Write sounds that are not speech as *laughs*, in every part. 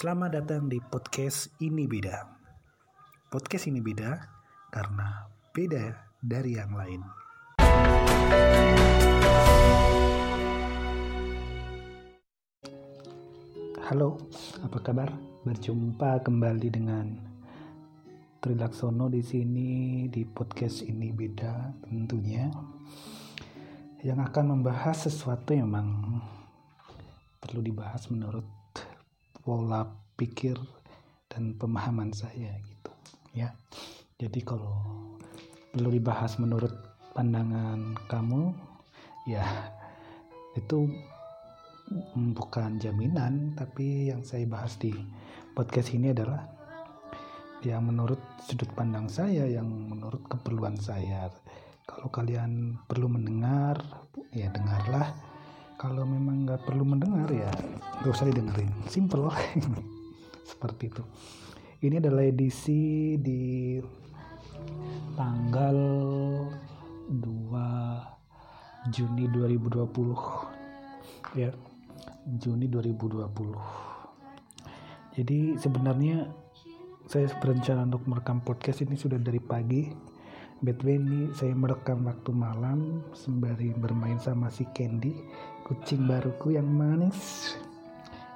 Selamat datang di podcast Ini Beda. Podcast ini beda karena beda dari yang lain. Halo, apa kabar? Berjumpa kembali dengan Trilaksono di sini di podcast Ini Beda tentunya yang akan membahas sesuatu yang memang perlu dibahas menurut pola pikir dan pemahaman saya gitu ya. Jadi kalau perlu dibahas menurut pandangan kamu ya itu bukan jaminan tapi yang saya bahas di podcast ini adalah yang menurut sudut pandang saya yang menurut keperluan saya. Kalau kalian perlu mendengar ya dengarlah kalau memang nggak perlu mendengar ya nggak usah didengerin. Simple *laughs* seperti itu. Ini adalah edisi di tanggal 2 Juni 2020 ya Juni 2020 jadi sebenarnya saya berencana untuk merekam podcast ini sudah dari pagi Between ini saya merekam waktu malam sembari bermain sama si Candy kucing baruku yang manis.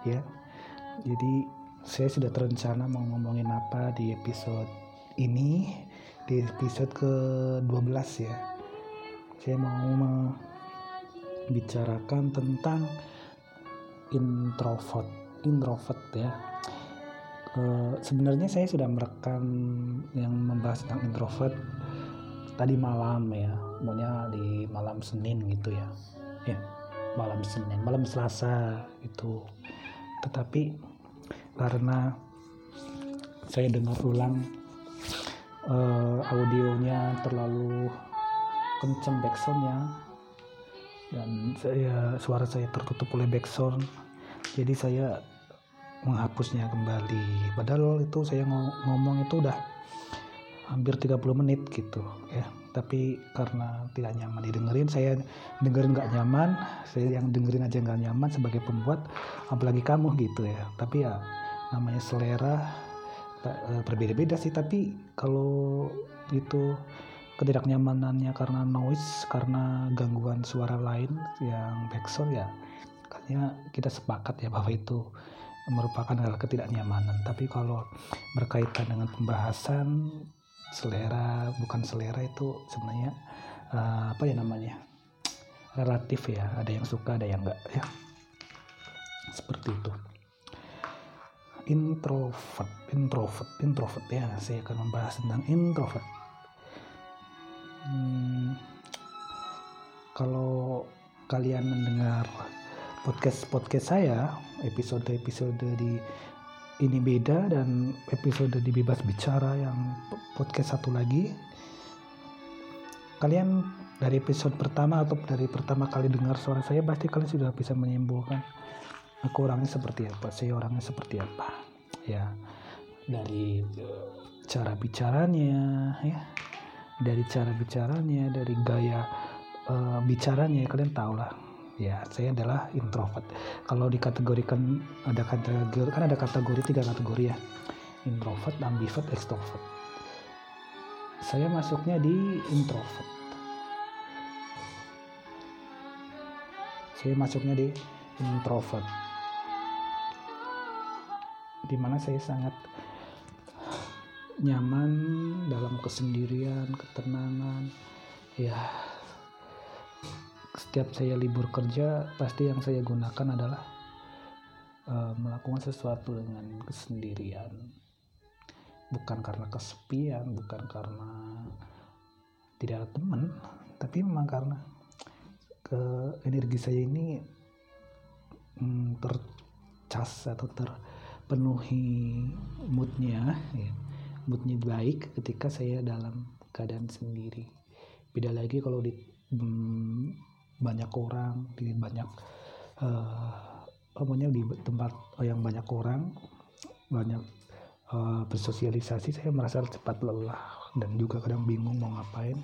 Ya jadi saya sudah terencana mau ngomongin apa di episode ini di episode ke 12 ya. Saya mau membicarakan tentang introvert introvert ya. E, sebenarnya saya sudah merekam yang membahas tentang introvert tadi malam ya maunya di malam Senin gitu ya. Ya malam Senin malam Selasa itu tetapi karena saya dengar ulang uh, audionya terlalu kenceng backsoundnya dan saya suara saya tertutup oleh backsound jadi saya menghapusnya kembali. Padahal itu saya ngomong itu udah hampir 30 menit gitu ya. Tapi karena tidak nyaman didengerin saya dengerin nggak nyaman saya yang dengerin aja nggak nyaman sebagai pembuat apalagi kamu gitu ya. Tapi ya namanya selera eh, berbeda-beda sih. Tapi kalau itu ketidaknyamanannya karena noise karena gangguan suara lain yang backsound ya makanya kita sepakat ya bahwa itu merupakan adalah ketidaknyamanan. Tapi kalau berkaitan dengan pembahasan selera bukan selera itu sebenarnya uh, apa ya namanya relatif ya. Ada yang suka ada yang enggak ya. Seperti itu. Introvert introvert introvert ya. Saya akan membahas tentang introvert. Hmm, kalau kalian mendengar podcast podcast saya episode episode di ini beda dan episode di bebas bicara yang podcast satu lagi. Kalian dari episode pertama atau dari pertama kali dengar suara saya pasti kalian sudah bisa menyimpulkan aku orangnya seperti apa saya orangnya seperti apa ya. Dari cara bicaranya ya. Dari cara bicaranya dari gaya uh, bicaranya kalian tahu lah ya saya adalah introvert. Kalau dikategorikan ada kategori kan ada kategori tiga kategori ya. Introvert ambivert extrovert. Saya masuknya di introvert. Saya masuknya di introvert. Di mana saya sangat nyaman dalam kesendirian ketenangan. Ya setiap saya libur kerja pasti yang saya gunakan adalah uh, melakukan sesuatu dengan kesendirian bukan karena kesepian bukan karena tidak ada teman tapi memang karena ke energi saya ini hmm, tercas atau terpenuhi moodnya ya. moodnya baik ketika saya dalam keadaan sendiri beda lagi kalau di hmm, banyak orang di banyak uh, pokoknya di tempat yang banyak orang banyak uh, bersosialisasi saya merasa cepat lelah dan juga kadang bingung mau ngapain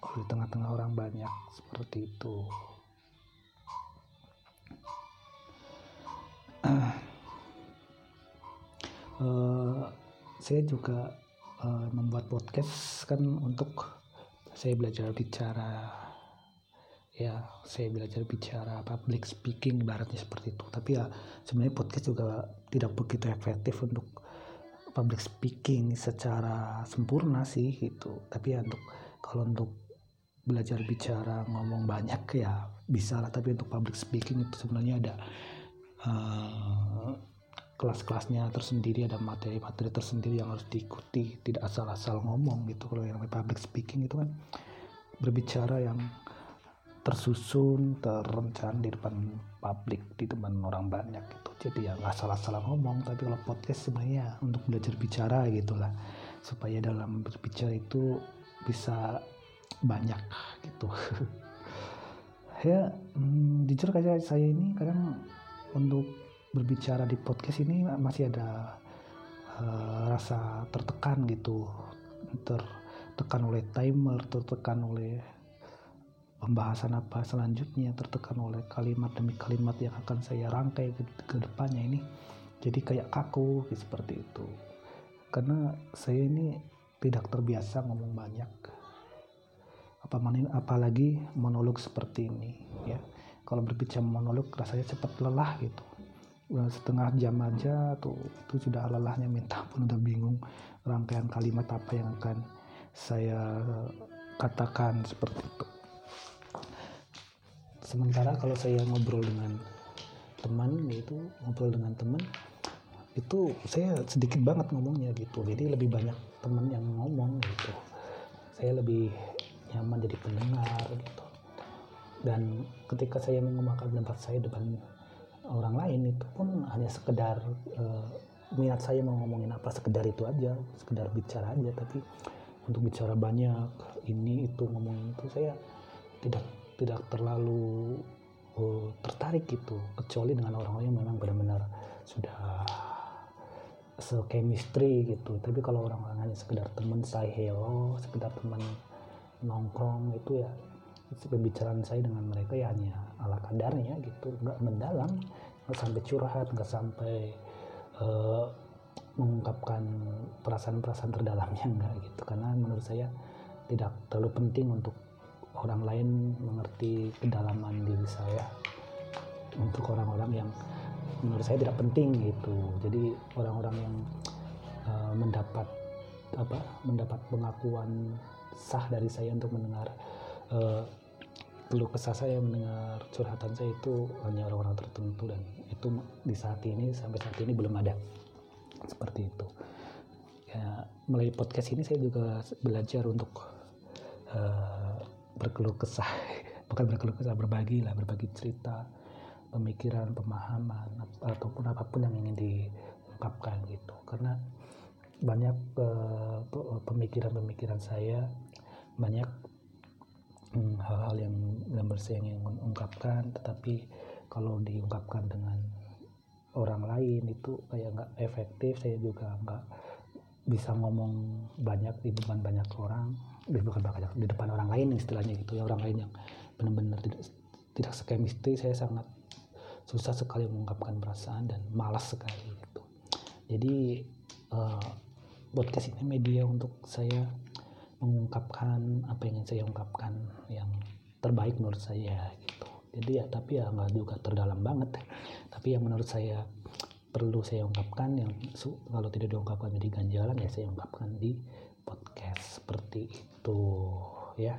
kalau di tengah-tengah orang banyak seperti itu. Uh, *clears throat* saya juga uh, membuat podcast kan untuk saya belajar bicara ya saya belajar bicara public speaking ibaratnya seperti itu. Tapi ya sebenarnya podcast juga tidak begitu efektif untuk public speaking secara sempurna sih gitu. Tapi ya untuk kalau untuk belajar bicara ngomong banyak ya bisa lah. Tapi untuk public speaking itu sebenarnya ada uh, kelas-kelasnya tersendiri ada materi-materi tersendiri yang harus diikuti. Tidak asal-asal ngomong gitu. Kalau yang public speaking itu kan berbicara yang tersusun terencana di depan publik di depan orang banyak gitu. Jadi ya nggak salah-salah ngomong tapi kalau podcast sebenarnya untuk belajar bicara gitulah. Supaya dalam berbicara itu bisa banyak gitu. *laughs* Ya hmm, jujur kayak saya ini kadang untuk berbicara di podcast ini masih ada uh, rasa tertekan gitu. Tertekan oleh timer tertekan oleh pembahasan apa selanjutnya tertekan oleh kalimat demi kalimat yang akan saya rangkai ke, ke depannya ini jadi kayak kaku seperti itu. Karena saya ini tidak terbiasa ngomong banyak. Apa apalagi monolog seperti ini ya. Kalau berbicara monolog rasanya cepat lelah gitu. Setengah jam aja tuh itu sudah lelahnya minta pun udah bingung rangkaian kalimat apa yang akan saya katakan seperti sementara kalau saya ngobrol dengan teman gitu ngobrol dengan teman itu saya sedikit banget ngomongnya gitu. Jadi lebih banyak teman yang ngomong gitu. Saya lebih nyaman jadi pendengar gitu. Dan ketika saya menggunakan pendapat saya depan orang lain itu pun hanya sekedar uh, minat saya mau ngomongin apa sekedar itu aja sekedar bicara aja. Tapi untuk bicara banyak ini itu ngomong itu saya tidak tidak terlalu uh, tertarik gitu kecuali dengan orang-orang yang memang benar-benar sudah se-chemistry gitu. Tapi kalau orang-orang hanya sekedar teman saya hello sekedar teman nongkrong itu ya pembicaraan saya dengan mereka ya hanya ala kadarnya gitu. Nggak mendalam nggak sampai curhat nggak sampai uh, mengungkapkan perasaan-perasaan terdalamnya enggak gitu. Karena menurut saya tidak terlalu penting untuk orang lain mengerti kedalaman diri saya untuk orang-orang yang menurut saya tidak penting gitu. Jadi orang-orang yang uh, mendapat apa mendapat pengakuan sah dari saya untuk mendengar uh, keluh kesah saya mendengar curhatan saya itu hanya orang-orang tertentu dan itu di saat ini sampai saat ini belum ada. Seperti itu. Ya melalui podcast ini saya juga belajar untuk uh, berkeluh kesah. *laughs* Bukan berkeluh kesah berbagi lah berbagi cerita pemikiran pemahaman ataupun apa pun yang ingin diungkapkan gitu. Karena banyak uh, pemikiran-pemikiran saya banyak hmm, hal-hal hmm, yang gambar saya ingin tetapi kalau diungkapkan dengan orang lain itu kayak nggak efektif saya juga nggak bisa ngomong banyak di depan banyak orang bukan banyak di depan orang lain istilahnya gitu ya orang lain yang benar-benar tidak tidak sekemistri. Saya sangat susah sekali mengungkapkan perasaan dan malas sekali gitu. Jadi uh, podcast ini media untuk saya mengungkapkan apa yang ingin saya ungkapkan yang terbaik menurut saya gitu. Jadi ya tapi ya nggak juga terdalam banget. Tapi yang menurut saya perlu saya ungkapkan yang kalau tidak diungkapkan jadi ganjalan ya saya ungkapkan di podcast seperti itu ya.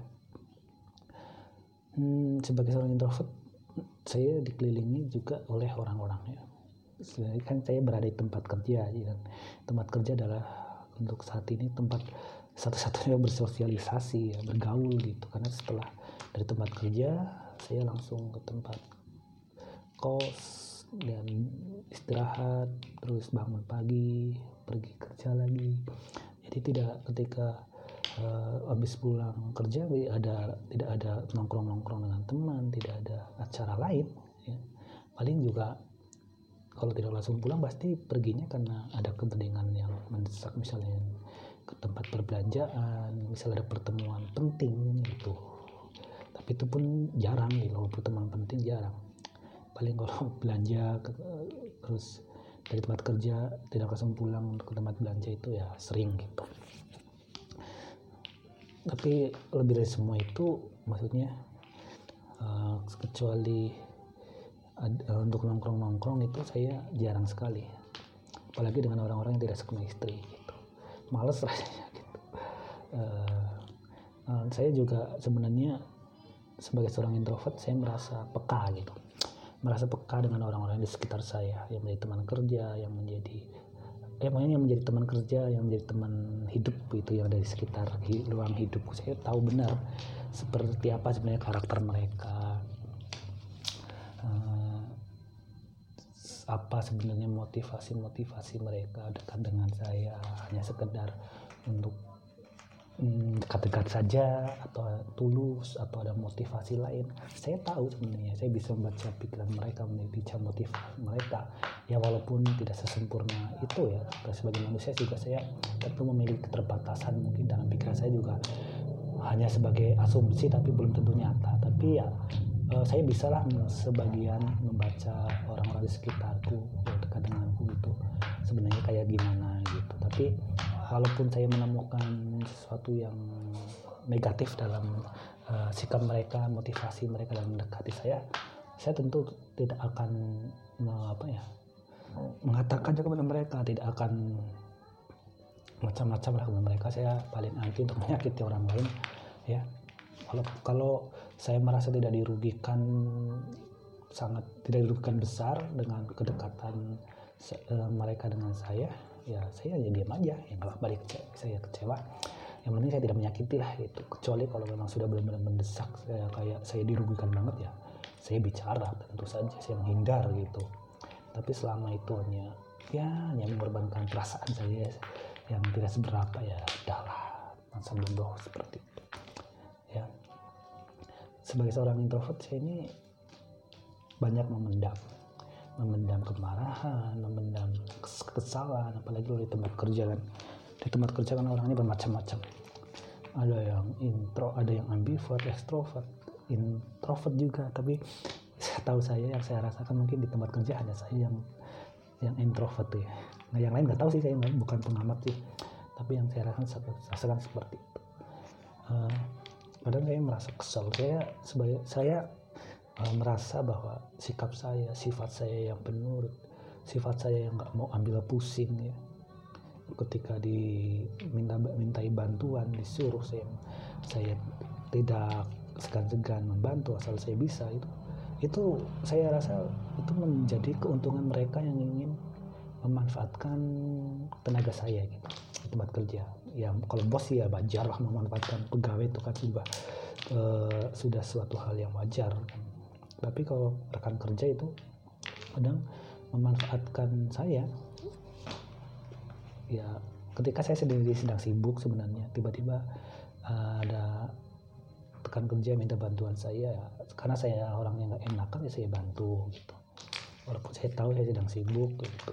Hmm, sebagai seorang introvert saya dikelilingi juga oleh orang-orang ya. Kan saya berada di tempat kerja ya. Tempat kerja adalah untuk saat ini tempat satu-satunya bersosialisasi ya bergaul gitu. Karena setelah dari tempat kerja saya langsung ke tempat kos dan istirahat terus bangun pagi pergi kerja lagi jadi tidak ketika uh, habis pulang kerja ada tidak ada nongkrong nongkrong dengan teman tidak ada acara lain ya. paling juga kalau tidak langsung pulang pasti perginya karena ada kepentingan yang mendesak misalnya ke tempat perbelanjaan misalnya ada pertemuan penting gitu. Tapi itu pun jarang gitu. Pertemuan penting jarang. Paling kalau *laughs* belanja terus dari tempat kerja tidak langsung pulang ke tempat belanja itu ya sering gitu. Tapi lebih dari semua itu maksudnya uh, kecuali uh, untuk nongkrong-nongkrong itu saya jarang sekali. Apalagi dengan orang-orang yang tidak suka istri gitu. Males rasanya *laughs* gitu. Uh, uh, saya juga sebenarnya sebagai seorang introvert saya merasa peka gitu merasa peka dengan orang-orang di sekitar saya yang menjadi teman kerja yang menjadi ya pokoknya yang menjadi teman kerja yang menjadi teman hidup itu yang ada di sekitar ruang hidupku. Saya tahu benar seperti apa sebenarnya karakter mereka uh, apa sebenarnya motivasi-motivasi mereka dekat dengan saya. Hanya sekedar untuk dekat-dekat saja atau tulus atau ada motivasi lain. Saya tahu sebenarnya saya bisa membaca pikiran mereka bisa motivasi mereka. Ya walaupun tidak sesempurna itu ya sebagai manusia juga saya tentu memiliki keterbatasan mungkin dalam pikiran saya juga hanya sebagai asumsi tapi belum tentu nyata. Tapi ya eh, saya bisa lah sebagian membaca orang-orang di sekitarku dekat denganku itu sebenarnya kayak gimana gitu. Tapi walaupun saya menemukan sesuatu yang negatif dalam uh, sikap mereka, motivasi mereka dalam mendekati saya, saya tentu tidak akan apa ya kepada mereka, tidak akan macam-macam lah kepada mereka. Saya paling anti untuk *laughs* menyakiti orang lain, ya. Kalau kalau saya merasa tidak dirugikan sangat tidak dirugikan besar dengan kedekatan uh, mereka dengan saya, ya saya ya diam aja ya nggak apa-apa saya kecewa. Yang penting saya tidak menyakiti lah itu kecuali kalau memang sudah benar-benar mendesak saya kayak saya dirugikan banget ya saya bicara tentu saja saya menghindar gitu. Tapi selama itu hanya ya hanya mengorbankan perasaan saya yang tidak seberapa ya udahlah masa bodoh seperti itu ya. Sebagai seorang introvert saya ini banyak memendam memendam kemarahan, memendam kekesalan, apalagi di tempat kerja kan. Di tempat kerja kan orang ini bermacam-macam. Ada yang intro, ada yang ambivert, extrovert, introvert juga. Tapi saya tahu saya yang saya rasakan mungkin di tempat kerja hanya saya yang yang introvert ya. Nah yang lain nggak tahu sih saya bukan pengamat sih. Tapi yang saya rasakan, rasakan seperti itu. Uh, kadang saya merasa kesal. Saya sebagai saya merasa bahwa sikap saya, sifat saya yang penurut, sifat saya yang nggak mau ambil pusing ya. Ketika diminta mintai bantuan, disuruh saya saya tidak segan-segan membantu asal saya bisa itu itu saya rasa itu menjadi keuntungan mereka yang ingin memanfaatkan tenaga saya gitu. Di tempat kerja. Ya kalau bos ya wajar lah memanfaatkan pegawai itu kan sudah uh, sudah suatu hal yang wajar kan tapi kalau rekan kerja itu kadang memanfaatkan saya ya ketika saya sendiri sedang sibuk sebenarnya tiba-tiba uh, ada rekan kerja minta bantuan saya karena saya orangnya nggak enakan ya saya bantu gitu. Walaupun saya tahu saya sedang sibuk gitu.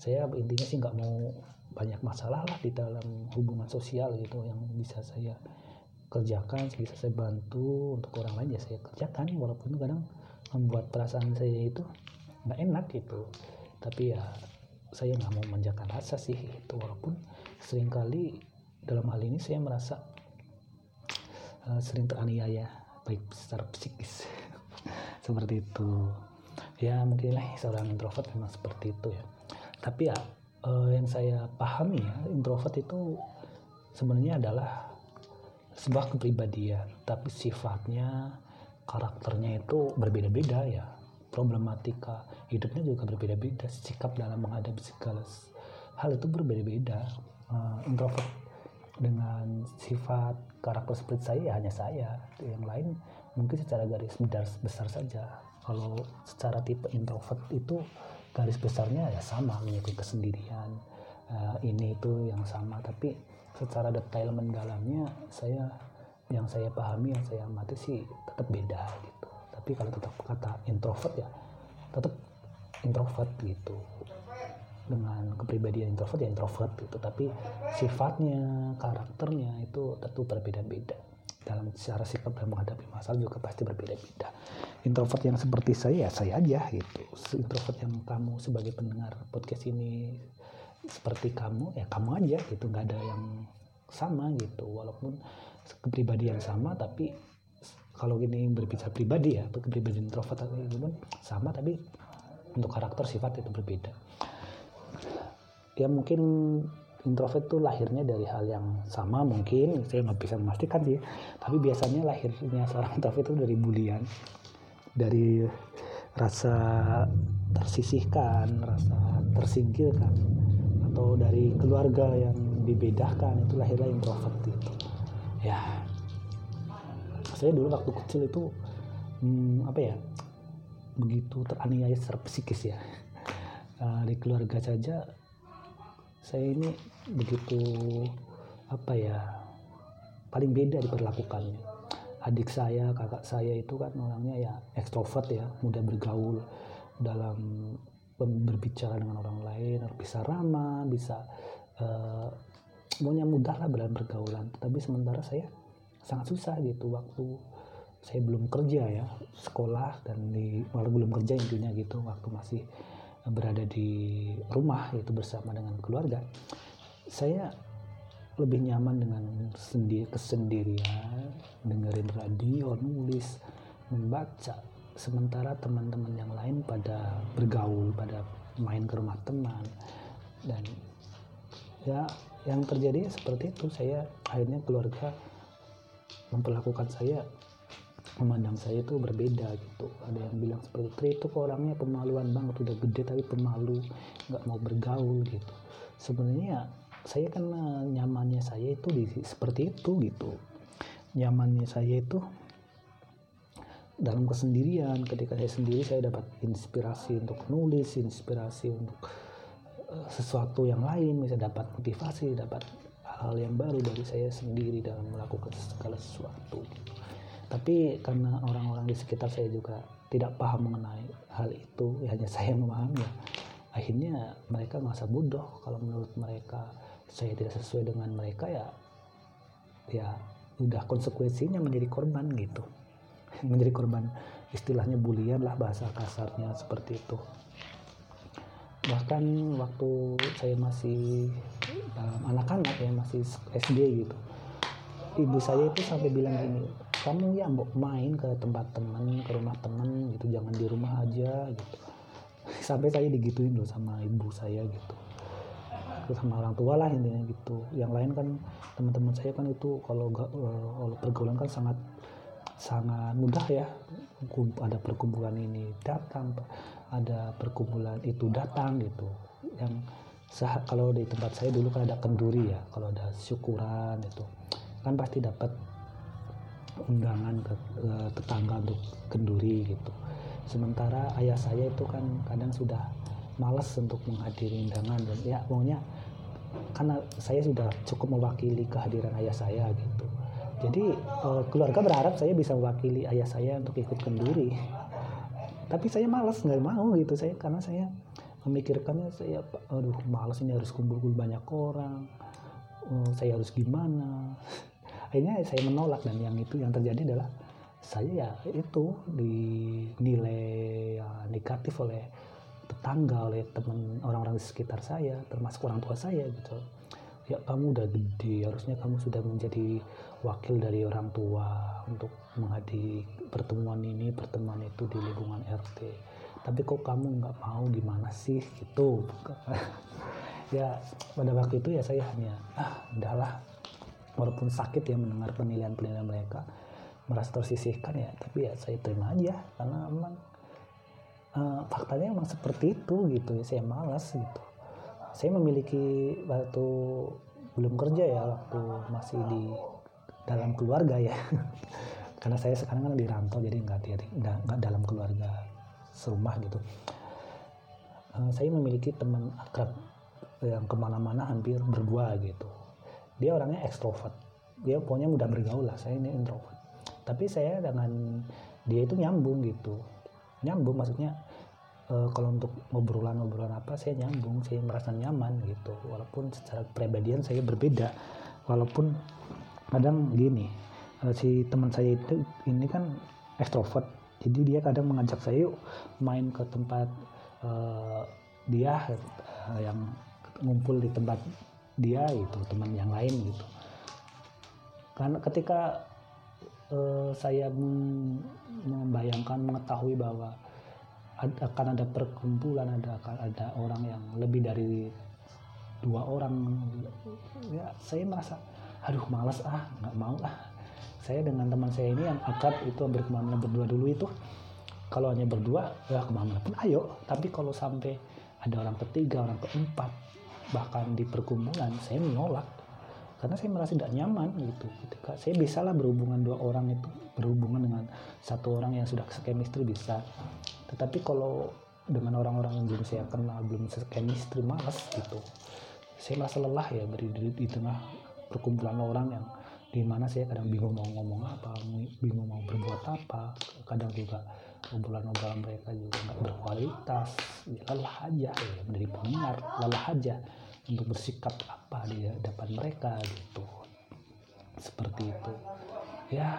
Saya intinya sih nggak mau banyak masalah lah di dalam hubungan sosial gitu yang bisa saya kerjakan bisa saya bantu. Untuk orang lain ya saya kerjakan walaupun kadang membuat perasaan saya itu nggak enak gitu. Tapi ya saya nggak mau menjaga rasa sih itu walaupun sering kali dalam hal ini saya merasa uh, sering teraniaya baik secara psikis *laughs* seperti itu. Ya mungkin lah seorang introvert memang seperti itu ya. Tapi ya uh, yang saya pahami ya introvert itu sebenarnya adalah sebuah kepribadian tapi sifatnya karakternya itu berbeda-beda ya. Problematika hidupnya juga berbeda-beda sikap dalam menghadapi segala hal itu berbeda-beda. Uh, introvert dengan sifat karakter seperti saya ya hanya saya. Yang lain mungkin secara garis besar, besar saja. Kalau secara tipe introvert itu garis besarnya ya sama menyukai kesendirian. Uh, ini itu yang sama tapi secara detail mendalamnya saya yang saya pahami yang saya amati sih tetap beda gitu. Tapi kalau tetap kata introvert ya tetap introvert gitu. Dengan kepribadian introvert ya introvert gitu. Tapi sifatnya karakternya itu tentu berbeda-beda. Dalam secara sikap dalam menghadapi masalah juga pasti berbeda-beda. Introvert yang seperti saya ya saya aja gitu. Introvert yang kamu sebagai pendengar podcast ini seperti kamu ya kamu aja gitu nggak ada yang sama gitu. Walaupun kepribadian sama tapi kalau gini berbicara pribadi ya kepribadian introvert atau gimana sama tapi untuk karakter sifat itu berbeda. Ya mungkin introvert tuh lahirnya dari hal yang sama mungkin saya nggak bisa memastikan sih. Tapi biasanya lahirnya seorang *laughs* introvert itu dari bulian dari rasa tersisihkan rasa tersingkirkan atau dari keluarga yang dibedakan itu lahirnya introvert itu ya saya dulu waktu kecil itu hmm, apa ya begitu teraniaya secara psikis ya. Uh, di keluarga saja saya ini begitu apa ya paling beda diperlakukannya. Adik saya kakak saya itu kan orangnya ya ekstrovert ya mudah bergaul dalam berbicara dengan orang lain bisa ramah bisa uh, maunya mudah lah dalam pergaulan. Tapi sementara saya sangat susah gitu waktu saya belum kerja ya sekolah dan di malah belum kerja intinya gitu waktu masih berada di rumah itu bersama dengan keluarga. Saya lebih nyaman dengan sendiri kesendirian dengerin radio nulis membaca sementara teman-teman yang lain pada bergaul pada main ke rumah teman. Dan ya yang terjadi seperti itu. Saya akhirnya keluarga memperlakukan saya memandang saya itu berbeda gitu. Ada yang bilang seperti itu itu orangnya pemaluan banget udah gede tapi pemalu nggak mau bergaul gitu. Sebenarnya saya kan nyamannya saya itu di seperti itu gitu. Nyamannya saya itu dalam kesendirian ketika saya sendiri saya dapat inspirasi untuk nulis inspirasi untuk uh, sesuatu yang lain bisa dapat motivasi dapat hal yang baru dari saya sendiri dalam melakukan segala sesuatu. Tapi karena orang-orang di sekitar saya juga tidak paham mengenai hal itu ya hanya *laughs* saya memahami ya akhirnya mereka merasa bodoh. Kalau menurut mereka saya tidak sesuai dengan mereka ya ya udah konsekuensinya menjadi korban gitu *laughs* menjadi korban istilahnya bulian lah bahasa kasarnya seperti itu. Bahkan waktu saya masih anak-anak ya masih SD gitu ibu saya itu sampai bilang gini kamu ya mau main ke tempat teman ke rumah teman gitu jangan di rumah aja gitu. *laughs* Sampai saya digituin loh sama ibu saya gitu. Sama orang tua lah intinya gitu. Yang lain kan teman-teman saya kan itu kalau uh, pergaulan kan sangat sangat mudah ya. Ada perkumpulan ini datang ada perkumpulan itu datang gitu. Yang kalau di tempat saya dulu kan ada kenduri ya kalau ada syukuran itu kan pasti dapat undangan ke, ke tetangga untuk kenduri gitu. Sementara ayah saya itu kan kadang sudah males untuk menghadiri undangan dan ya maunya karena saya sudah cukup mewakili kehadiran ayah saya gitu jadi uh, keluarga berharap saya bisa mewakili ayah saya untuk ikut kenduri. Tapi saya males nggak mau gitu. Saya karena saya memikirkannya saya aduh males ini harus kumpul-kumpul banyak orang. Uh, saya harus gimana? *laughs* Akhirnya saya menolak dan yang itu yang terjadi adalah saya ya itu dinilai ya, negatif oleh tetangga oleh teman orang-orang di sekitar saya termasuk orang tua saya gitu ya kamu udah gede. Harusnya kamu sudah menjadi wakil dari orang tua untuk menghadiri pertemuan ini pertemuan itu di lingkungan RT tapi kok kamu nggak mau? Gimana sih? Gitu. *laughs* Ya pada waktu itu ya saya hanya ah udahlah walaupun sakit ya mendengar penilaian-penilaian mereka merasa tersisihkan ya. Tapi ya saya terima aja. Karena memang uh, faktanya memang seperti itu gitu. Ya saya malas gitu saya memiliki waktu belum kerja ya waktu masih di dalam keluarga ya. *laughs* Karena saya sekarang kan di rantau jadi nggak nggak dalam keluarga serumah gitu. Uh, saya memiliki teman akrab yang ke mana-mana hampir berdua gitu. Dia orangnya ekstrovert. Dia pokoknya mudah bergaul lah saya ini introvert. Tapi saya dengan dia itu nyambung gitu. Nyambung maksudnya e, kalau untuk ngobrolan-ngobrolan apa saya nyambung saya merasa nyaman gitu. Walaupun secara kepribadian saya berbeda. Walaupun kadang gini e, si teman saya itu ini kan ekstrovert. Jadi dia kadang mengajak saya yuk main ke tempat uh, dia uh, yang ngumpul di tempat dia itu teman yang lain gitu. Karena ketika uh, saya membayangkan mengetahui bahwa akan ada perkumpulan ada akan ada orang yang lebih dari dua orang. Ya saya merasa aduh malas ah nggak mau ah. Saya dengan teman saya ini yang akrab itu hampir berdua dulu itu. Kalau hanya berdua ya ke mana pun ayo. Tapi kalau sampai ada orang ketiga orang keempat bahkan di perkumpulan saya menolak. Karena saya merasa tidak nyaman gitu. Ketika saya bisa lah berhubungan dua orang itu berhubungan dengan satu orang yang sudah chemistry bisa tetapi kalau dengan orang-orang yang belum saya kenal belum chemistry malas gitu saya merasa lelah ya berdiri di tengah perkumpulan orang yang di mana saya kadang bingung mau ngomong apa bingung mau berbuat apa kadang juga obrolan-obrolan mereka juga nggak berkualitas. Ya, lelah aja ya menjadi pendengar lelah aja untuk bersikap apa di depan mereka gitu. Seperti itu. Ya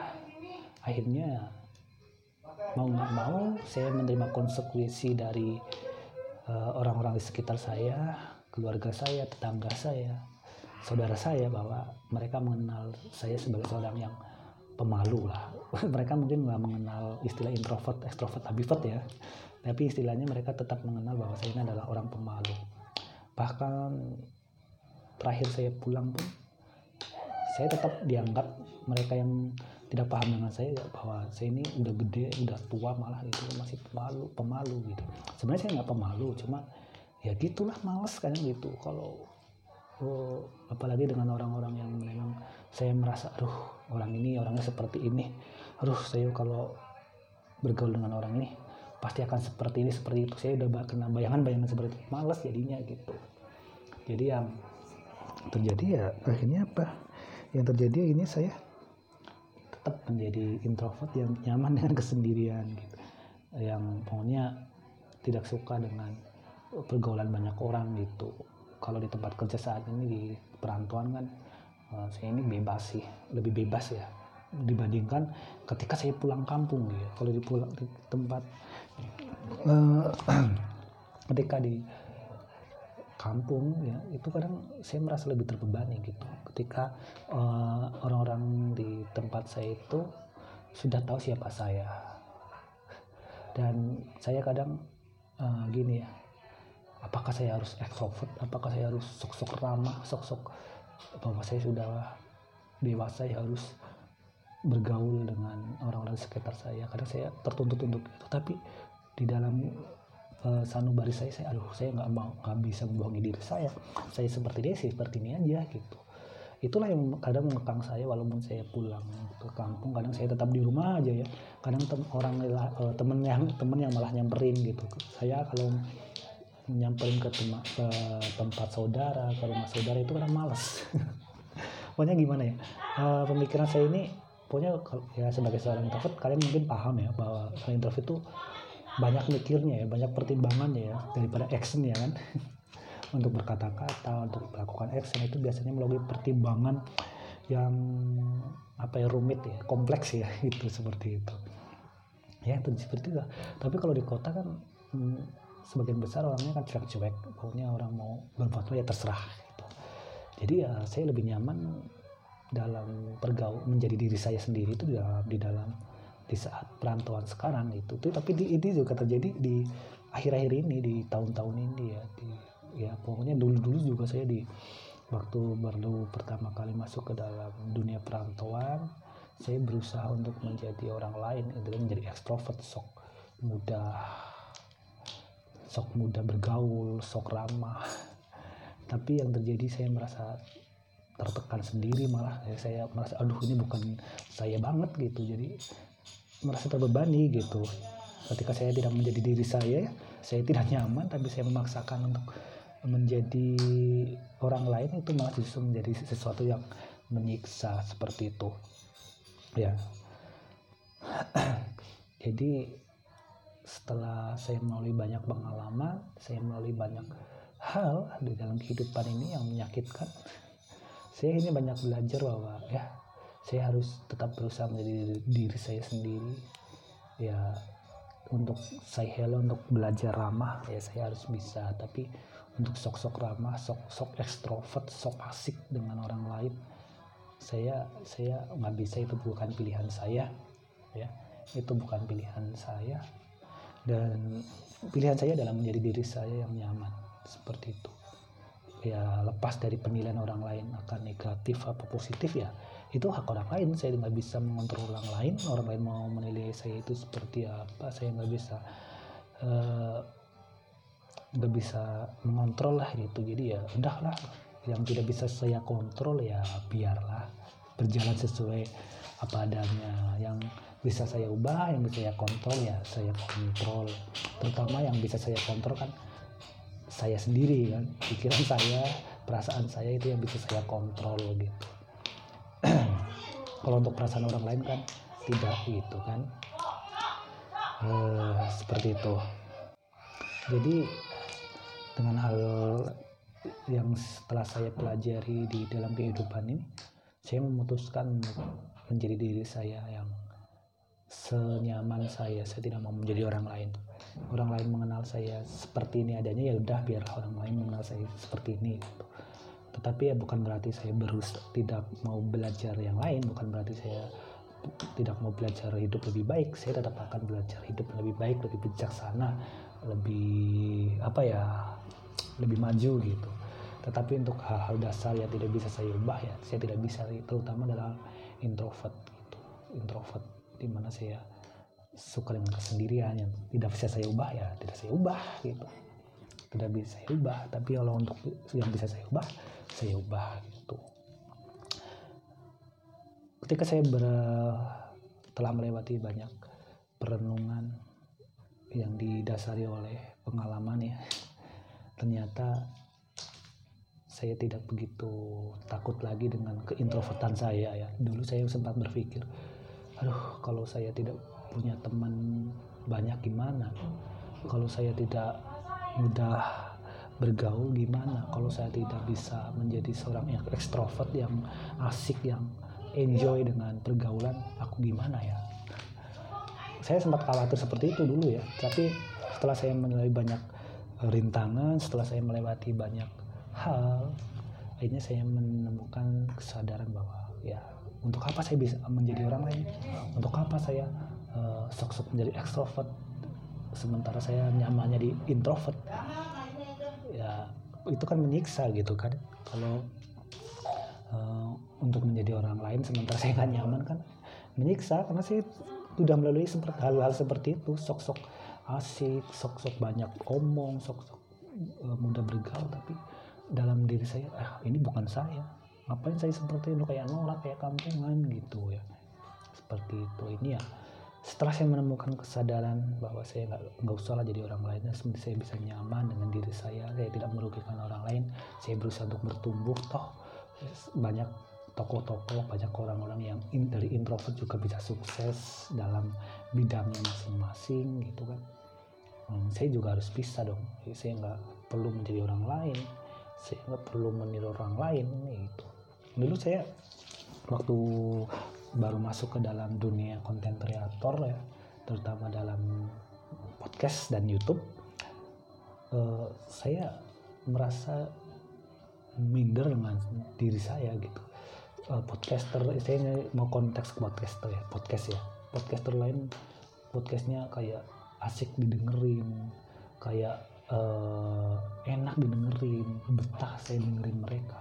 akhirnya mau nggak mau saya menerima konsekuensi dari eh, orang-orang uh, di sekitar saya keluarga saya tetangga saya saudara saya bahwa mereka mengenal saya sebagai seorang yang pemalu lah. *laughs* Mereka mungkin nggak mengenal istilah introvert extrovert ambivert ya. Tapi istilahnya mereka tetap mengenal bahwa saya ini adalah orang pemalu. Bahkan terakhir saya pulang pun saya tetap dianggap mereka yang tidak paham dengan saya bahwa saya ini udah gede udah tua malah itu masih pemalu pemalu gitu. Sebenarnya saya nggak pemalu cuma ya gitulah males kan gitu. Kalau oh, apalagi dengan orang-orang yang memang saya merasa aduh orang ini orangnya seperti ini. Aduh saya kalau bergaul dengan orang ini pasti akan seperti ini seperti itu. Saya udah kena bayangan-bayangan seperti itu males jadinya gitu. Jadi yang terjadi ya akhirnya apa? Yang terjadi ini saya tetap menjadi introvert yang nyaman *laughs* dengan kesendirian gitu. Yang pokoknya tidak suka dengan pergaulan banyak orang gitu. Kalau di tempat kerja saat ini di perantauan kan uh, saya ini bebas sih lebih bebas ya dibandingkan ketika saya pulang kampung gitu. Kalau di pulang di tempat uh, *clears throat* ketika di kampung ya itu kadang saya merasa lebih terbebani gitu ketika uh, orang-orang di tempat saya itu sudah tahu siapa saya. Dan saya kadang uh, gini ya apakah saya harus extrovert apakah saya harus sok-sok ramah sok-sok bahwa saya sudah dewasa saya harus bergaul dengan orang-orang sekitar saya. Karena saya tertuntut untuk itu tapi di dalam uh, sanubari saya saya aduh saya nggak mau nggak bisa membohongi diri saya. Saya seperti dia sih seperti ini aja gitu itulah yang kadang mengekang saya walaupun saya pulang ke kampung kadang saya tetap di rumah aja ya. Kadang tem orang uh, temen yang temen yang malah nyamperin gitu. Saya kalau nyamperin ke, tema, ke tempat saudara ke rumah saudara itu kadang malas. *laughs* Pokoknya gimana ya uh, pemikiran saya ini pokoknya ya sebagai seorang introvert kalian mungkin paham ya bahwa introvert itu banyak mikirnya ya banyak pertimbangannya ya daripada action ya kan *laughs* untuk berkata-kata untuk melakukan action itu biasanya melalui pertimbangan yang apa ya rumit ya kompleks ya *laughs* itu seperti itu. Ya itu seperti itu. Tapi kalau di kota kan hmm, sebagian besar orangnya kan cuek-cuek pokoknya orang mau berbuat ya terserah gitu. jadi ya saya lebih nyaman dalam pergaul menjadi diri saya sendiri itu di dalam di dalam di saat perantauan sekarang itu tuh tapi di, ini juga terjadi di akhir-akhir ini di tahun-tahun ini ya di ya pokoknya dulu-dulu juga saya di waktu baru pertama kali masuk ke dalam dunia perantauan saya berusaha untuk menjadi orang lain itu menjadi ekstrovert sok mudah sok mudah bergaul sok ramah. Tapi yang terjadi saya merasa tertekan sendiri malah. Saya merasa aduh ini bukan saya banget gitu. Jadi merasa terbebani gitu. Ketika saya tidak menjadi diri saya saya tidak nyaman tapi saya memaksakan untuk menjadi orang lain itu malah justru menjadi sesuatu yang menyiksa seperti itu. Ya. *clears throat* Jadi setelah saya melalui banyak pengalaman saya melalui banyak hal di dalam kehidupan ini yang menyakitkan saya ini banyak belajar bahwa ya saya harus tetap berusaha menjadi diri, saya sendiri. Ya untuk say hello untuk belajar ramah ya saya harus bisa. Tapi untuk sok-sok ramah sok-sok ekstrovert sok asik dengan orang lain saya saya nggak bisa itu bukan pilihan saya ya. Itu bukan pilihan saya. Dan pilihan saya adalah menjadi diri saya yang nyaman seperti itu. Ya lepas dari penilaian orang lain akan negatif apa positif ya itu hak orang lain. Saya nggak bisa mengontrol orang lain orang lain mau menilai saya itu seperti apa saya nggak bisa eh, nggak bisa mengontrol lah gitu. Jadi ya udahlah yang tidak bisa saya kontrol ya biarlah berjalan sesuai apa adanya. Yang bisa saya ubah yang bisa saya kontrol ya saya kontrol. Terutama yang bisa saya kontrol kan saya sendiri kan. Pikiran saya perasaan saya itu yang bisa saya kontrol gitu. *clears throat* Kalau untuk perasaan orang lain kan tidak gitu kan. Uh, seperti itu. Jadi dengan hal yang setelah saya pelajari di dalam kehidupan ini saya memutuskan menjadi diri saya yang senyaman saya. Saya tidak mau menjadi orang lain. Orang lain mengenal saya seperti ini adanya ya udah biar orang lain mengenal saya seperti ini gitu. tetapi ya bukan berarti saya berus tidak mau belajar yang lain bukan berarti saya tidak mau belajar hidup lebih baik. Saya tetap akan belajar hidup lebih baik lebih bijaksana lebih apa ya lebih maju gitu. Tetapi untuk hal-hal dasar yang tidak bisa saya ubah ya saya tidak bisa terutama dalam introvert gitu. Introvert di mana saya suka dengan kesendirian yang tidak bisa saya ubah ya tidak saya ubah gitu. Tidak bisa saya ubah tapi kalau untuk yang bisa saya ubah saya ubah gitu. Ketika saya ber, telah melewati banyak perenungan yang didasari oleh pengalaman ya. Ternyata saya tidak begitu takut lagi dengan keintrovertan saya ya. Dulu saya sempat berpikir aduh kalau saya tidak punya teman banyak gimana? Kalau saya tidak mudah bergaul gimana? Kalau saya tidak bisa menjadi seorang yang ekstrovert yang asik yang enjoy dengan pergaulan aku gimana ya saya sempat khawatir seperti itu dulu ya. Tapi setelah saya menilai banyak rintangan setelah saya melewati banyak hal akhirnya saya menemukan kesadaran bahwa ya untuk apa saya bisa menjadi orang lain? Untuk apa saya uh, sok-sok menjadi ekstrovert? Sementara saya nyamannya di introvert. Ya itu kan menyiksa gitu kan. Kalau uh, untuk menjadi orang lain sementara saya nggak nyaman kan menyiksa. Karena saya sudah melalui seperti hal-hal seperti itu sok-sok asik sok-sok banyak omong sok-sok uh, mudah bergaul tapi dalam diri saya ah ini bukan saya. Ngapain saya seperti itu? Kayak nolak kayak kampungan gitu ya. Seperti itu. Ini ya setelah saya menemukan kesadaran bahwa saya nggak nggak usah lah jadi orang lain saya bisa nyaman dengan diri saya saya tidak merugikan orang lain saya berusaha untuk bertumbuh toh banyak tokoh-tokoh banyak orang-orang yang dari introvert juga bisa sukses dalam bidangnya masing-masing gitu kan. Hmm, saya juga harus bisa dong. Saya nggak perlu menjadi orang lain. Saya nggak perlu meniru orang lain gitu. Dulu saya waktu baru masuk ke dalam dunia konten kreator ya terutama dalam podcast dan YouTube uh, saya merasa minder dengan diri saya gitu uh, podcaster saya mau konteks podcaster ya podcast ya. Podcaster lain podcastnya kayak asik didengerin kayak uh, enak didengerin betah saya dengerin mereka.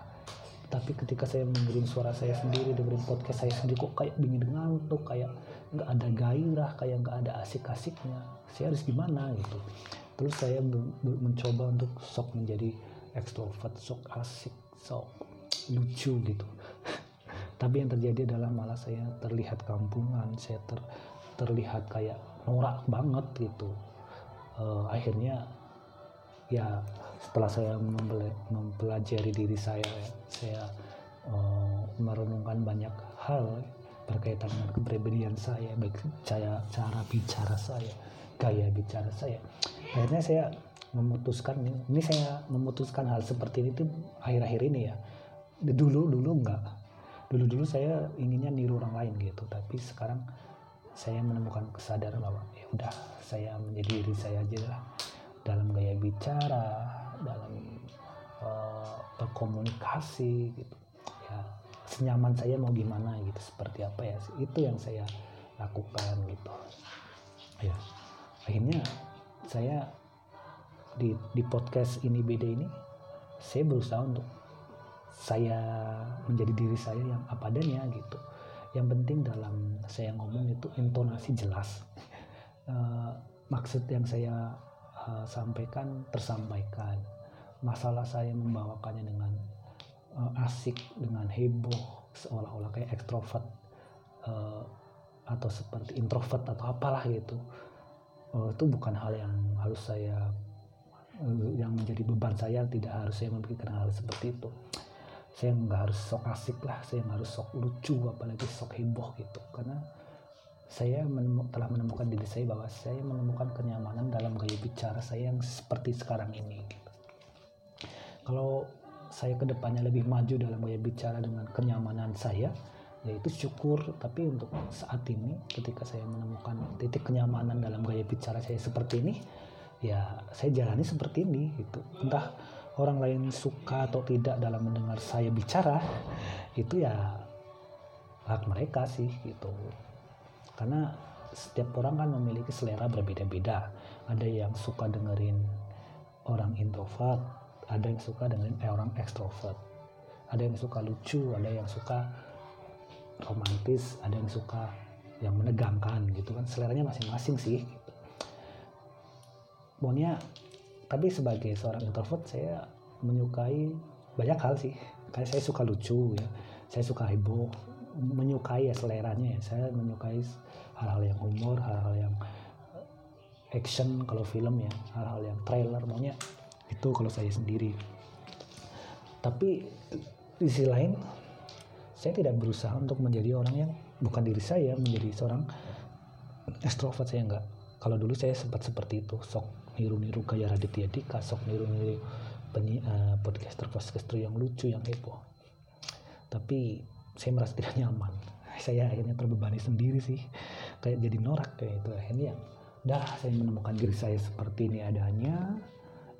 Tapi ketika saya dengerin suara saya sendiri dengerin podcast saya sendiri kok kayak bingin ngantuk kayak nggak ada gairah kayak nggak ada asik-asiknya saya harus gimana gitu. Terus saya mencoba untuk sok menjadi ekstrovert sok asik sok lucu gitu tapi yang terjadi adalah malah saya terlihat kampungan saya ter, terlihat kayak norak banget gitu. Uh, akhirnya ya setelah saya mempelajari diri saya saya uh, merenungkan banyak hal berkaitan dengan kepribadian saya baik cara cara bicara saya gaya bicara saya. Akhirnya saya memutuskan ini saya memutuskan hal seperti ini tuh akhir-akhir ini ya. Dulu dulu enggak dulu dulu saya inginnya niru orang lain gitu tapi sekarang saya menemukan kesadaran bahwa ya udah saya menjadi diri saya aja lah. Dalam gaya bicara dalam uh, berkomunikasi gitu. Ya senyaman saya mau gimana gitu seperti apa ya itu yang saya lakukan gitu. Ya akhirnya saya di di podcast ini beda ini saya berusaha untuk saya menjadi diri saya yang apa adanya gitu. Yang penting dalam saya ngomong itu intonasi jelas. Uh, *laughs* maksud yang saya uh, sampaikan tersampaikan. Masalah saya membawakannya dengan uh, asik dengan heboh seolah-olah kayak ekstrovert uh, atau seperti introvert atau apalah gitu. Uh, itu bukan hal yang harus saya uh, yang menjadi beban saya tidak harus saya memikirkan hal seperti itu saya nggak harus sok asik lah saya nggak harus sok lucu apalagi sok heboh gitu. Karena saya menemuk, telah menemukan diri saya bahwa saya menemukan kenyamanan dalam gaya bicara saya yang seperti sekarang ini gitu. kalau saya ke depannya lebih maju dalam gaya bicara dengan kenyamanan saya yaitu syukur. Tapi untuk saat ini ketika saya menemukan titik kenyamanan dalam gaya bicara saya seperti ini ya saya jalani seperti ini gitu. Entah orang lain suka atau tidak dalam mendengar saya bicara itu ya hak mereka sih gitu. Karena setiap orang kan memiliki selera berbeda-beda. Ada yang suka dengerin orang introvert ada yang suka dengerin eh, orang ekstrovert. Ada yang suka lucu ada yang suka romantis ada yang suka yang menegangkan gitu kan. Seleranya masing-masing sih gitu. pokoknya tapi sebagai seorang introvert saya menyukai banyak hal sih. Kayak saya suka lucu ya. Saya suka heboh menyukai ya seleranya ya. Saya menyukai hal-hal yang humor hal-hal yang eh, action kalau film ya. Hal-hal yang trailer maunya itu kalau saya sendiri. Tapi di sisi lain saya tidak berusaha untuk menjadi orang yang bukan diri saya menjadi seorang extrovert. Saya enggak kalau dulu saya sempat seperti itu sok niru-niru kayak Raditya Dika sok niru-niru penyi, uh, podcaster podcaster yang lucu yang heboh. Tapi saya merasa tidak nyaman. *laughs* Saya akhirnya terbebani sendiri sih. Kayak jadi norak kayak itu. Akhirnya dah saya menemukan diri saya seperti ini adanya.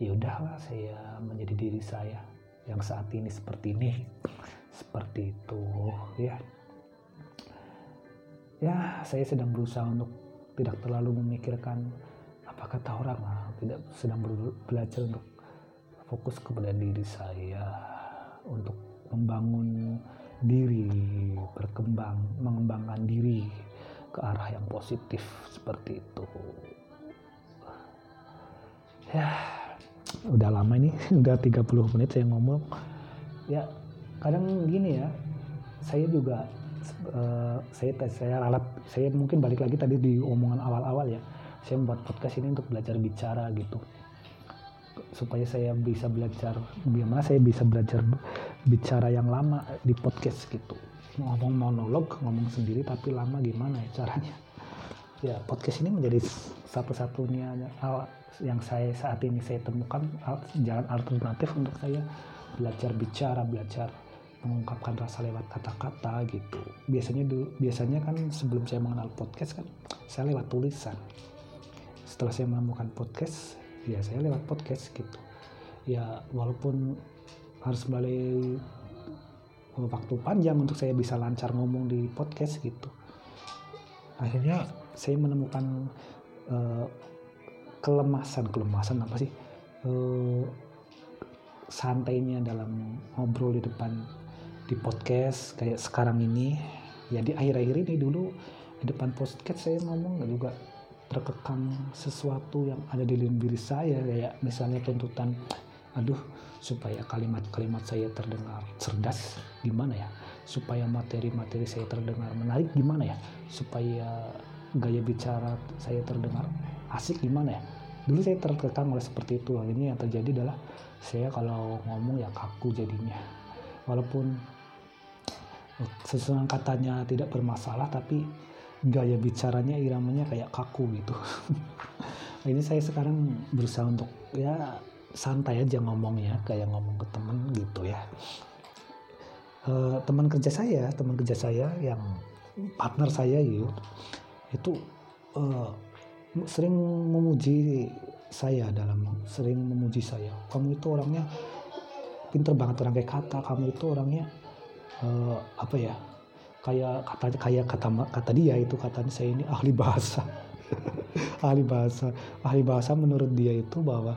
Ya udahlah saya menjadi diri saya yang saat ini seperti ini. Seperti itu ya. Ya saya sedang berusaha untuk tidak terlalu memikirkan apa kata orang lah tidak sedang belajar untuk fokus kepada diri saya untuk membangun diri berkembang mengembangkan diri ke arah yang positif seperti itu. Ya udah lama ini *laughs* udah 30 menit saya ngomong. Ya kadang gini ya saya juga uh, saya saya ralat saya mungkin balik lagi tadi di omongan awal-awal ya saya membuat podcast ini untuk belajar bicara gitu. Supaya saya bisa belajar bagaimana saya bisa belajar bicara yang lama di podcast gitu. Ngomong monolog ngomong sendiri tapi lama gimana ya caranya? Ya podcast ini menjadi satu-satunya yang saya saat ini saya temukan jalan alternatif untuk saya belajar bicara belajar mengungkapkan rasa lewat kata-kata gitu. Biasanya biasanya kan sebelum saya mengenal podcast kan saya lewat tulisan setelah saya menemukan podcast ya saya lewat podcast gitu. Ya walaupun harus melalui waktu panjang untuk saya bisa lancar ngomong di podcast gitu. Akhirnya saya menemukan uh, kelemasan kelemasan apa sih? Uh, santainya dalam ngobrol di depan di podcast kayak sekarang ini. Ya akhir-akhir ini dulu di depan podcast saya ngomong juga terkekang sesuatu yang ada di dalam diri saya kayak misalnya tuntutan aduh supaya kalimat-kalimat saya terdengar cerdas gimana ya? Supaya materi-materi saya terdengar menarik gimana ya? Supaya gaya bicara saya terdengar asik gimana ya? Dulu saya terkekang oleh seperti itu. Ini yang terjadi adalah saya kalau ngomong ya kaku jadinya. Walaupun sesuatu katanya tidak bermasalah tapi gaya bicaranya iramanya kayak kaku gitu. *laughs* Ini saya sekarang berusaha untuk ya santai aja ngomongnya kayak ngomong ke temen gitu ya. Uh, teman kerja saya teman kerja saya yang partner saya gitu itu uh, sering memuji saya dalam sering memuji saya. Kamu itu orangnya pinter banget orang kayak kata kamu itu orangnya uh, apa ya kayak kata kayak kata kata dia itu katanya saya ini ahli bahasa. *laughs* Ahli bahasa. Ahli bahasa menurut dia itu bahwa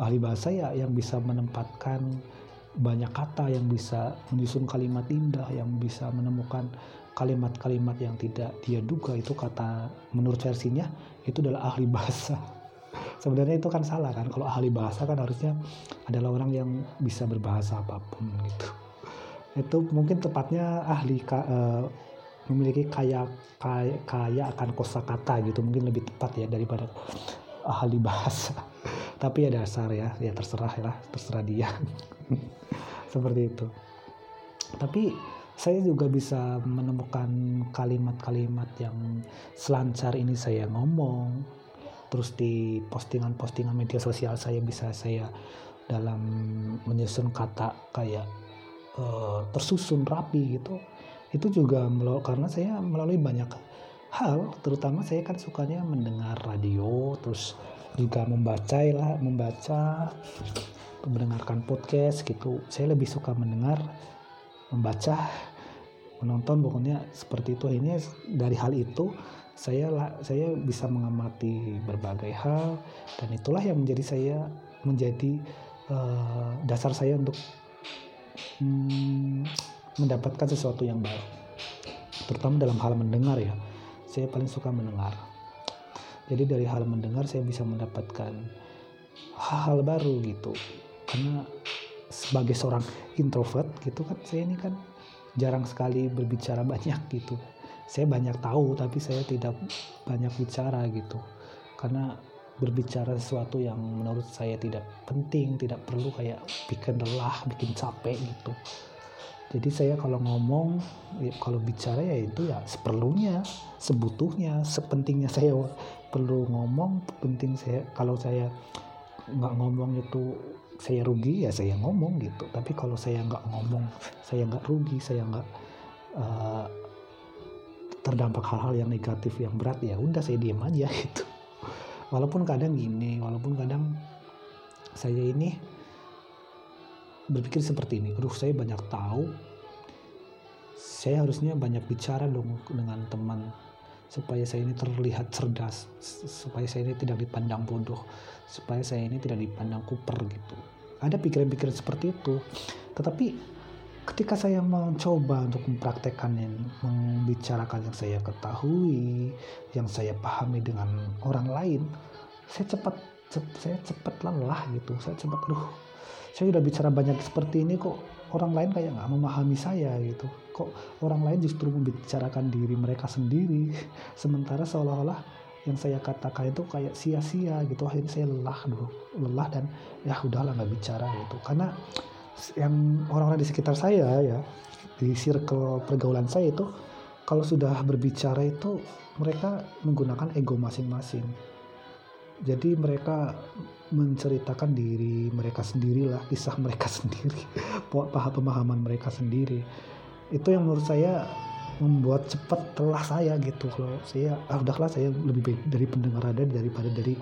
ahli bahasa ya yang bisa menempatkan banyak kata yang bisa menyusun kalimat indah yang bisa menemukan kalimat-kalimat yang tidak dia duga. Itu kata menurut versinya itu adalah ahli bahasa. *laughs* Sebenarnya itu kan salah kan? Kalau ahli bahasa kan harusnya adalah orang yang bisa berbahasa apa pun gitu itu mungkin tepatnya ahli ka, uh, memiliki kaya, kaya kaya akan kosakata gitu mungkin lebih tepat ya daripada ahli bahasa. *laughs* Tapi ya dasar ya ya terserah ya terserah dia. *laughs* Seperti itu. Tapi saya juga bisa menemukan kalimat-kalimat yang selancar ini saya ngomong. Terus di postingan-postingan media sosial saya bisa saya dalam menyusun kata kayak uh, tersusun rapi gitu itu juga karena saya melalui banyak hal terutama saya kan sukanya mendengar radio terus juga membaca lah membaca mendengarkan podcast gitu. Saya lebih suka mendengar membaca menonton pokoknya seperti itu. Akhirnya dari hal itu saya saya bisa mengamati berbagai hal dan itulah yang menjadi saya menjadi uh, dasar saya untuk hmm, mendapatkan sesuatu yang baru terutama dalam hal mendengar ya. Saya paling suka mendengar. Jadi dari hal mendengar saya bisa mendapatkan hal-hal baru gitu. Karena sebagai seorang introvert gitu kan saya ini kan jarang sekali berbicara banyak gitu. Saya banyak tahu tapi saya tidak banyak bicara gitu. Karena berbicara sesuatu yang menurut saya tidak penting tidak perlu kayak bikin lelah bikin capek gitu. Jadi saya kalau ngomong ya, kalau bicara ya itu ya seperlunya sebutuhnya sepentingnya saya perlu ngomong penting saya kalau saya nggak ngomong itu saya rugi ya saya ngomong gitu. Tapi kalau saya nggak ngomong saya nggak rugi saya nggak uh, terdampak hal-hal yang negatif yang berat ya udah saya diam aja *laughs* gitu walaupun kadang gini walaupun kadang saya ini berpikir seperti ini aduh saya banyak tahu. Saya harusnya banyak bicara dong dengan teman supaya saya ini terlihat cerdas supaya saya ini tidak dipandang bodoh supaya saya ini tidak dipandang kuper gitu. Ada pikiran-pikiran seperti itu. Tetapi ketika saya mencoba untuk mempraktekkan yang membicarakan yang saya ketahui yang saya pahami dengan orang lain saya cepat saya cepat lelah gitu. Saya cepat aduh saya sudah bicara banyak seperti ini kok orang lain kayak nggak memahami saya gitu. Kok orang lain justru membicarakan diri mereka sendiri. *laughs* Sementara seolah-olah yang saya katakan itu kayak sia-sia gitu. Akhirnya saya lelah dulu lelah dan ya udahlah nggak bicara gitu. Karena yang orang-orang di sekitar saya ya di circle pergaulan saya itu kalau sudah berbicara itu mereka menggunakan ego masing-masing. Jadi mereka menceritakan diri mereka sendirilah kisah mereka *laughs* sendiri paham pemahaman mereka sendiri. Itu yang menurut saya membuat cepat telah saya gitu kalau saya ah udahlah saya lebih baik dari pendengar ada daripada dari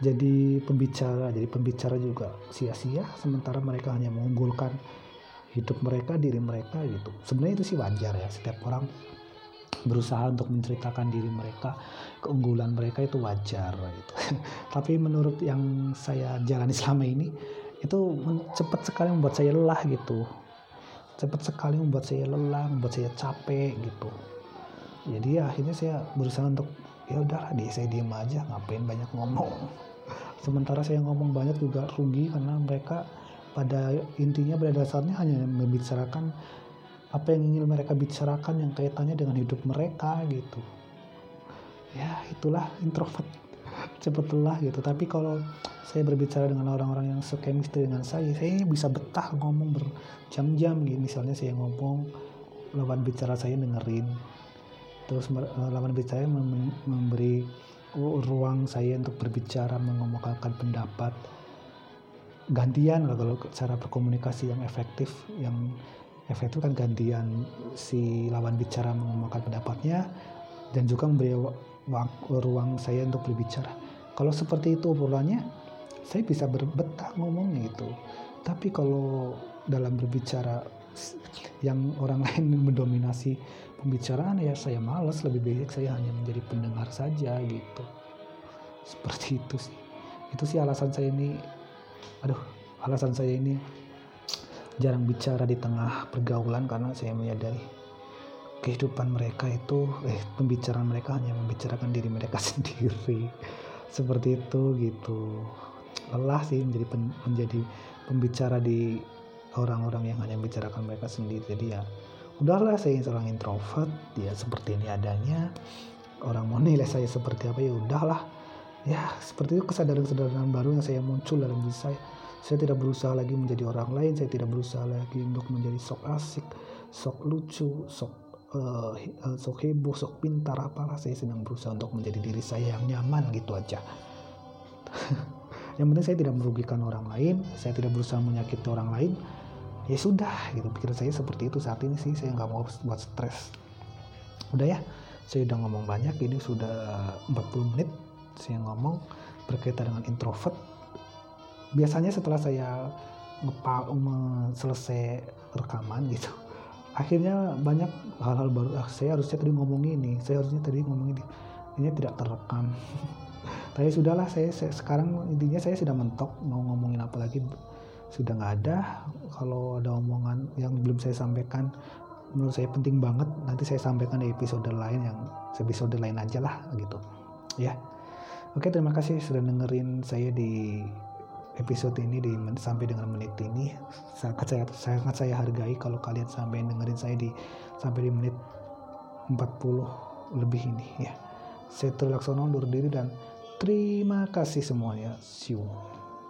jadi pembicara jadi pembicara juga sia-sia sementara mereka hanya mengunggulkan hidup mereka diri mereka gitu. Sebenarnya itu sih wajar ya setiap orang berusaha untuk menceritakan diri mereka keunggulan mereka itu wajar gitu. *laughs* Tapi menurut yang saya jalani selama ini itu cepat sekali membuat saya lelah gitu. Cepat sekali membuat saya lelah membuat saya capek gitu. Jadi ya akhirnya saya berusaha untuk ya udahlah deh saya diem aja ngapain banyak ngomong? *laughs* Sementara saya ngomong banyak juga rugi karena mereka pada intinya pada dasarnya hanya membicarakan apa yang ingin mereka bicarakan yang kaitannya dengan hidup mereka gitu. Ya itulah introvert *laughs* cepet lelah gitu. Tapi kalau saya berbicara dengan orang-orang yang sekemistri dengan saya saya bisa betah ngomong berjam-jam gitu. Misalnya saya ngomong lawan bicara saya dengerin terus eh, lawan bicara memberi ruang saya untuk berbicara mengomongkan pendapat. Gantian lah kalau cara berkomunikasi yang efektif yang efektif kan gantian si lawan bicara mengomongkan pendapatnya dan juga memberi ruang, saya untuk berbicara. Kalau seperti itu obrolannya saya bisa berbetah ngomongnya itu. Tapi kalau dalam berbicara yang orang *laughs* lain mendominasi pembicaraan ya saya malas lebih baik saya hanya menjadi pendengar saja gitu. Seperti itu sih. Itu sih alasan saya ini aduh alasan saya ini jarang bicara di tengah pergaulan karena saya menyadari kehidupan mereka itu eh pembicaraan mereka hanya membicarakan diri mereka *laughs* sendiri. Seperti itu gitu. Lelah sih menjadi pen, menjadi pembicara di orang-orang yang hanya membicarakan mereka sendiri. Jadi ya udahlah saya seorang introvert ya seperti ini adanya. Orang mau nilai saya seperti apa ya udahlah. Ya seperti itu kesadaran-kesadaran baru yang saya muncul dalam diri saya. Saya tidak berusaha lagi menjadi orang lain saya tidak berusaha lagi untuk menjadi sok asik sok lucu sok uh, sok heboh sok pintar apalah. Saya sedang berusaha untuk menjadi diri saya yang nyaman gitu aja. *laughs* Yang penting saya tidak merugikan orang lain saya tidak berusaha menyakiti orang lain ya sudah gitu. Pikiran saya seperti itu saat ini sih. Saya nggak mau buat stres. Udah ya saya udah ngomong banyak. Ini sudah 40 menit saya ngomong berkaitan dengan introvert. Biasanya setelah saya selesai rekaman gitu akhirnya banyak hal-hal baru. Ah, saya harusnya tadi ngomong ini. Saya harusnya tadi ngomong ini. Ini tidak terekam. *laughs* Tapi sudahlah saya, saya sekarang intinya saya sudah mentok mau ngomongin apa lagi sudah nggak ada. Kalau ada omongan yang belum saya sampaikan menurut saya penting banget. Nanti saya sampaikan di episode lain yang episode lain aja lah gitu. Ya. Oke terima kasih sudah dengerin saya di episode ini di sampai dengan menit ini. Sangat saya sangat saya hargai kalau kalian sampai dengerin saya di sampai di menit 40 lebih ini ya. Saya terlaksanaan undur diri dan Terima kasih semuanya. See you.